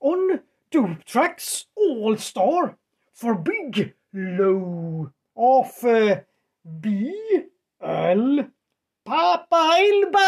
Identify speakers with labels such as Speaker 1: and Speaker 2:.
Speaker 1: on Dope Tracks All Star for Big Low of uh, B L Papa Elba.